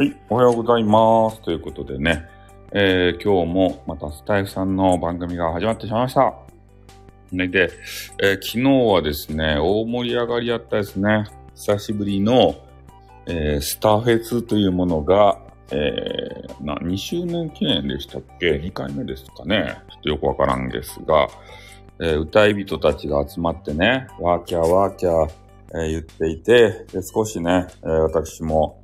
はい、おはようございます。ということでね、えー、今日もまたスタイフさんの番組が始まってしまいました。で、えー、昨日はですね、大盛り上がりやったですね。久しぶりの、えー、スターフェスというものが、えー、な、2周年記念でしたっけ ?2 回目ですかねちょっとよくわからんですが、えー、歌い人たちが集まってね、ワーキャーワーキャー、えー、言っていて、で少しね、え、私も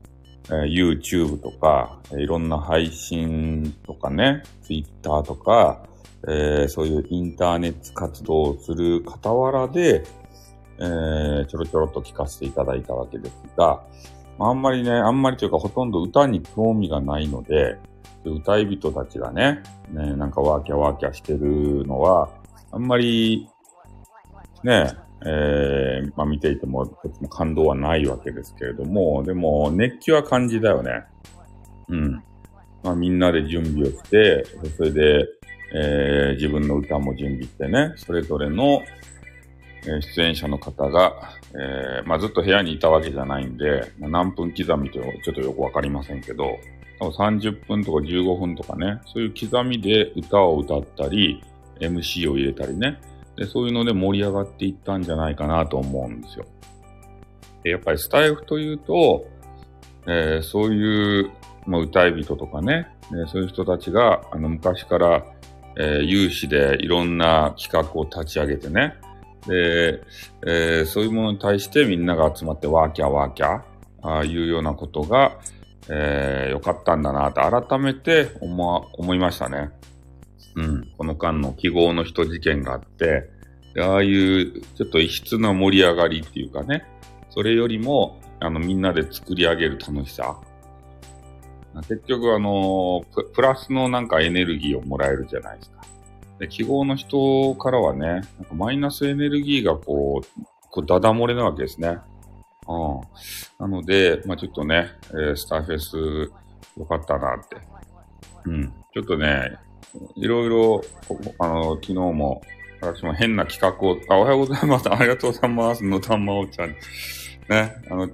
え YouTube とか、いろんな配信とかね、Twitter とか、えー、そういうインターネット活動をする傍らで、えー、ちょろちょろっと聞かせていただいたわけですが、あんまりね、あんまりというかほとんど歌に興味がないので、歌い人たちがね、ね、なんかワーキャワーキャしてるのは、あんまり、ね、えー、まあ見ていても、とても感動はないわけですけれども、でも熱気は感じだよね。うん。まあみんなで準備をして、それで、えー、自分の歌も準備してね、それぞれの、えー、出演者の方が、えー、まあずっと部屋にいたわけじゃないんで、まあ、何分刻みとちょっとよくわかりませんけど、多分30分とか15分とかね、そういう刻みで歌を歌ったり、MC を入れたりね、で、そういうので盛り上がっていったんじゃないかなと思うんですよ。でやっぱりスタイフというと、えー、そういう、まあ、歌い人とかね、ねそういう人たちが、あの、昔から、えー、有志でいろんな企画を立ち上げてね、で、えー、そういうものに対してみんなが集まってワーキャーワーキャー、ああいうようなことが、えー、よかったんだなと改めて思、思いましたね。うん、この間の記号の人事件があって、ああいうちょっと異質な盛り上がりっていうかね、それよりも、あの、みんなで作り上げる楽しさ。結局、あのプ、プラスのなんかエネルギーをもらえるじゃないですか。で、記号の人からはね、なんかマイナスエネルギーがこう、こうダダ漏れなわけですね。うん。なので、まあちょっとね、えー、スターフェスよかったなって。うん。ちょっとね、いろいろ、あの、昨日も、私も変な企画を、あ、おはようございます。ありがとうございます。のたまおちゃん。ね、あの、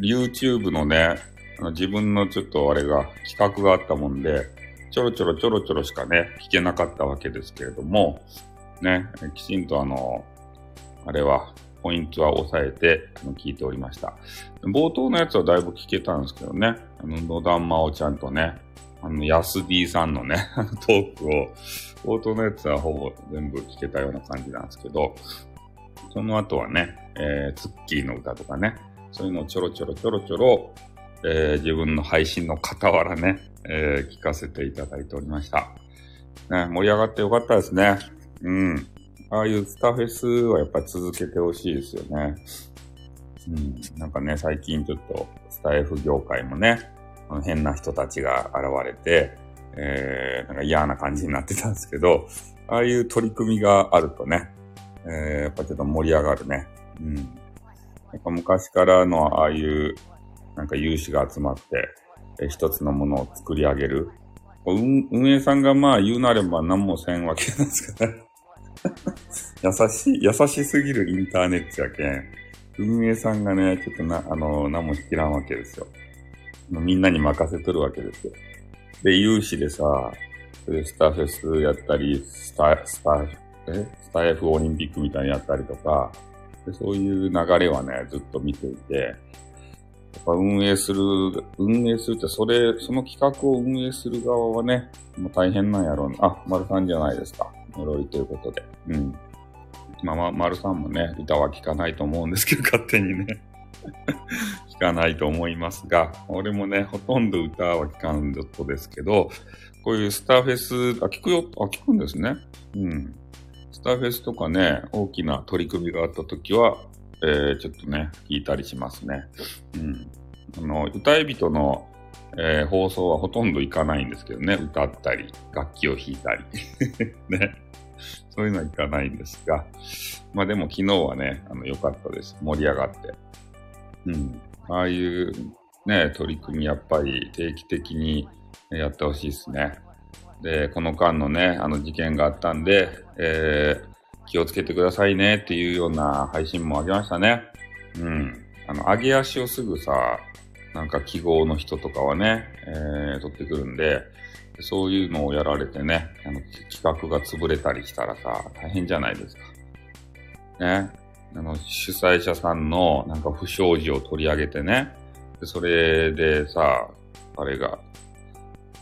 YouTube のね、あの自分のちょっとあれが、企画があったもんで、ちょろちょろちょろちょろしかね、聞けなかったわけですけれども、ね、きちんとあの、あれは、ポイントは押さえて聞いておりました。冒頭のやつはだいぶ聞けたんですけどね、あの、野田真央ちゃんとね、あの、安 D さんのね、トークを、冒頭のやつはほぼ全部聞けたような感じなんですけど、その後はね、えー、ツッキーの歌とかね、そういうのをちょろちょろちょろちょろ、えー、自分の配信の傍らね、えー、聞かせていただいておりました。ね、盛り上がってよかったですね。うん。ああいうスタフェスはやっぱり続けてほしいですよね。うん。なんかね、最近ちょっとスタイフ業界もね、変な人たちが現れて、えー、なんか嫌な感じになってたんですけど、ああいう取り組みがあるとね、えー、やっぱちょっと盛り上がるね。うん。やっぱ昔からのああいう、なんか有志が集まって、えー、一つのものを作り上げる。運営さんがまあ言うなれば何もせんわけなんですから。優しい、優しすぎるインターネットやけん。運営さんがね、ちょっとな、あの、何も知らんわけですよ。みんなに任せとるわけですよ。で、有志でさ、スターフェスやったり、スタ、スタ、え？スタイフオリンピックみたいにやったりとか、でそういう流れはね、ずっと見ていて、やっぱ運営する、運営するって、それ、その企画を運営する側はね、もう大変なんやろうな。あ、丸さんじゃないですか。呪いということで。うん。まあ、まあ、丸さんもね、歌は聴かないと思うんですけど、勝手にね。聞かないと思いますが、俺もね、ほとんど歌は聞かんとですけど、こういうスターフェス、あ、聞くよ、あ、聞くんですね。うん。スターフェスとかね、大きな取り組みがあった時は、えー、ちょっとね、聞いたりしますね。うん。あの、歌い人の、えー、放送はほとんど行かないんですけどね、歌ったり、楽器を弾いたり。ね。そういうのは行かないんですが、まあでも昨日はね、あの、良かったです。盛り上がって。うん。ああいうね、取り組みやっぱり定期的にやってほしいですね。で、この間のね、あの事件があったんで、えー、気をつけてくださいねっていうような配信もあげましたね。うん。あの、上げ足をすぐさ、なんか記号の人とかはね、えー、取ってくるんで、そういうのをやられてね、あの企画が潰れたりしたらさ、大変じゃないですか。ね。あの、主催者さんのなんか不祥事を取り上げてね、でそれでさ、あれが、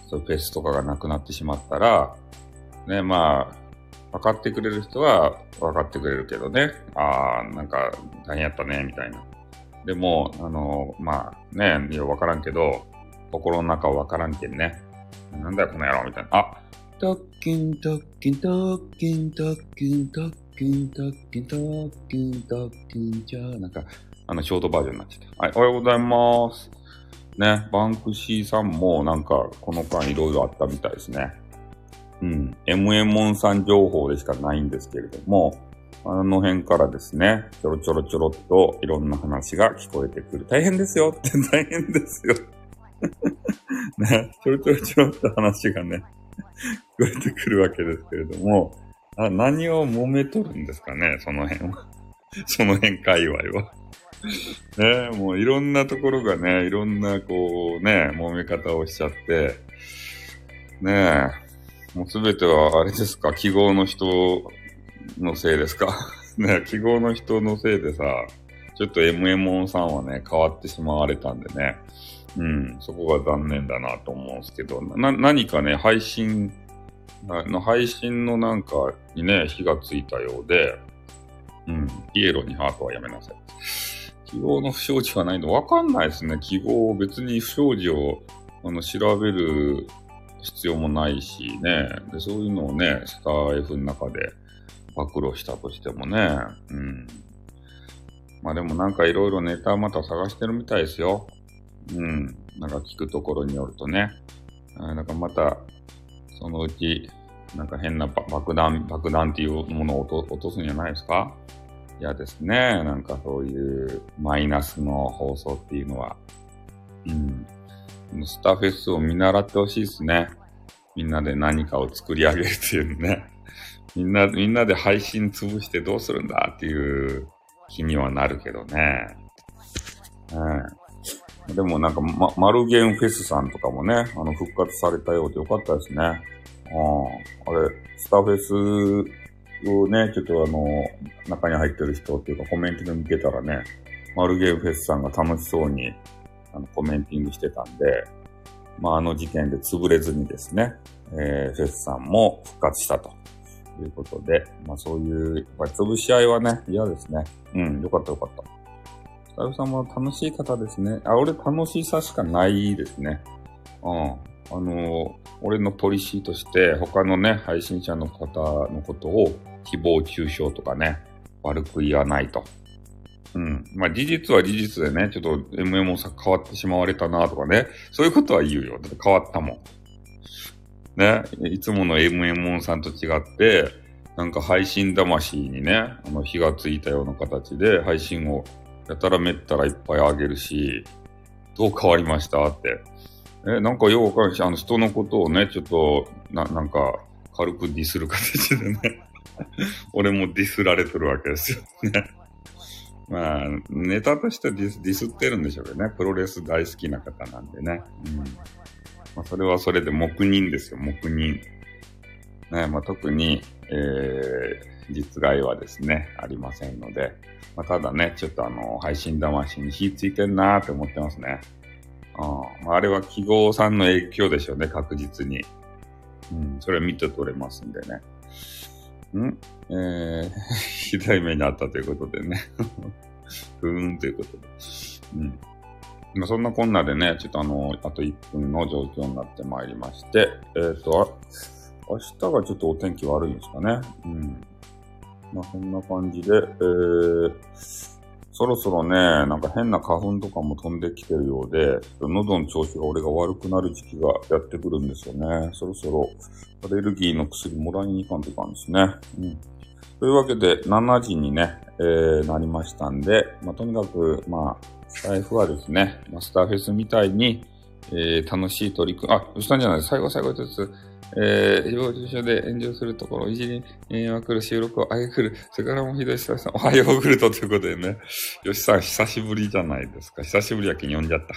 そフェスとかがなくなってしまったら、ね、まあ、分かってくれる人は分かってくれるけどね、ああ、なんか大変やったね、みたいな。でも、あの、まあね、いや、分からんけど、心の中は分からんけんね。なんだよ、この野郎、みたいな。あ、トッキン、トッキン、トッキン、トッキン、トッキン、トッキン、トッキン、トッキン、じゃあ、なんか、あの、ショートバージョンになっちゃった。はい、おはようございます。ね、バンクシーさんもなんか、この間いろいろあったみたいですね。うん。MA モンさん情報でしかないんですけれども、あの辺からですね、ちょろちょろちょろっといろんな話が聞こえてくる。大変ですよって大変ですよ。ね、ちょろちょろちょろって話がね、聞こえてくるわけですけれども、あ何を揉めとるんですかね、その辺は。その辺界隈は。ねもういろんなところがね、いろんなこうね、揉め方をしちゃって、ねえ、もうすべてはあれですか、記号の人のせいですか？ね記号の人のせいでさ、ちょっと MMO さんはね、変わってしまわれたんでね、うん、そこが残念だなと思うんですけど、な、何かね、配信、の配信のなんかにね、火がついたようで、うん、ピエロにハートはやめなさい。記号の不祥事はないのわかんないですね。記号を別に不祥事をあの調べる必要もないしね。で、そういうのをね、スター F の中で暴露したとしてもね。うん。まあでもなんかいろいろネタまた探してるみたいですよ。うん。なんか聞くところによるとね。なんかまた、そのうち、なんか変な爆弾、爆弾っていうものを落とすんじゃないですか？嫌ですね。なんかそういうマイナスの放送っていうのは。うん。スターフェスを見習ってほしいですね。みんなで何かを作り上げるっていうね。みんな、みんなで配信潰してどうするんだっていう気にはなるけどね。うん。でもなんか、ま、マルゲンフェスさんとかもね、あの、復活されたようでよかったですね。うん。あれ、スターフェスをね、ちょっとあの、中に入ってる人っていうかコメンティング見てたらね、マルゲーフェスさんが楽しそうにあのコメンティングしてたんで、まあ、あの事件で潰れずにですね、えー、フェスさんも復活したということで、まあそういう、やっぱり潰し合いはね、嫌ですね。うん、よかったよかった。スタイルさんも楽しい方ですね。あ、俺楽しさしかないですね。うん。あの、俺のポリシーとして、他のね、配信者の方のことを誹謗中傷とかね、悪く言わないと。うん。まあ、事実は事実でね、ちょっと MMO さん変わってしまわれたなとかね、そういうことは言うよ。変わったもん。ね、いつもの MMO さんと違って、なんか配信魂にね、あの火がついたような形で配信をやたらめったらいっぱいあげるし、どう変わりましたって。え、なんかよくわかるし、あの人のことをね、ちょっと、な、なんか、軽くディスる形でね 俺もディスられてるわけですよね まあ、ネタとしてディスディスってるんでしょうけどね。プロレス大好きな方なんでね。うん。まあ、それはそれで黙認ですよ、黙認。ね、まあ、特に、えー、実害はですね、ありませんので、まあ、ただね、ちょっとあの、配信魂に火ついてんなーって思ってますね。ああれは記号さんの影響でしょうね、確実に。うん、それは見て取れますんでね。んえー、ひどい目にあったということでね。ふーんということで。うん。まあ、そんなこんなでね、ちょっとあの、あと1分の状況になってまいりまして、えっ、ー、と、明日がちょっとお天気悪いんですかね。うん。まあ、そんな感じで、えー、そろそろね、なんか変な花粉とかも飛んできてるようで、喉の調子が俺が悪くなる時期がやってくるんですよね。そろそろアレルギーの薬もらいに行かんといかんですね。うん。というわけで、7時にね、えー、なりましたんで、まあ、とにかく、まあ、スタイフはですね、マスターフェスみたいに、えー、楽しい取り組み、あ、したんじゃない最後最後一つ、えー、誹謗中傷で炎上するところ、いじり、えー、まくる収録をあげくる。それからもひどい久さん、おはようグルトということでね。よしさん、久しぶりじゃないですか。久しぶりやけに呼んじゃった。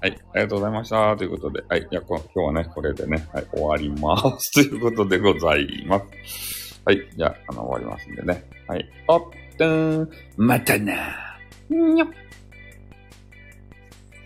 はい、ありがとうございました。ということで、はい、じゃあ今日はね、これでね、はい、終わります。ということでございます。はい、じゃあ、あの、終わりますんでね。はい、おっとーん、またなー。にょっ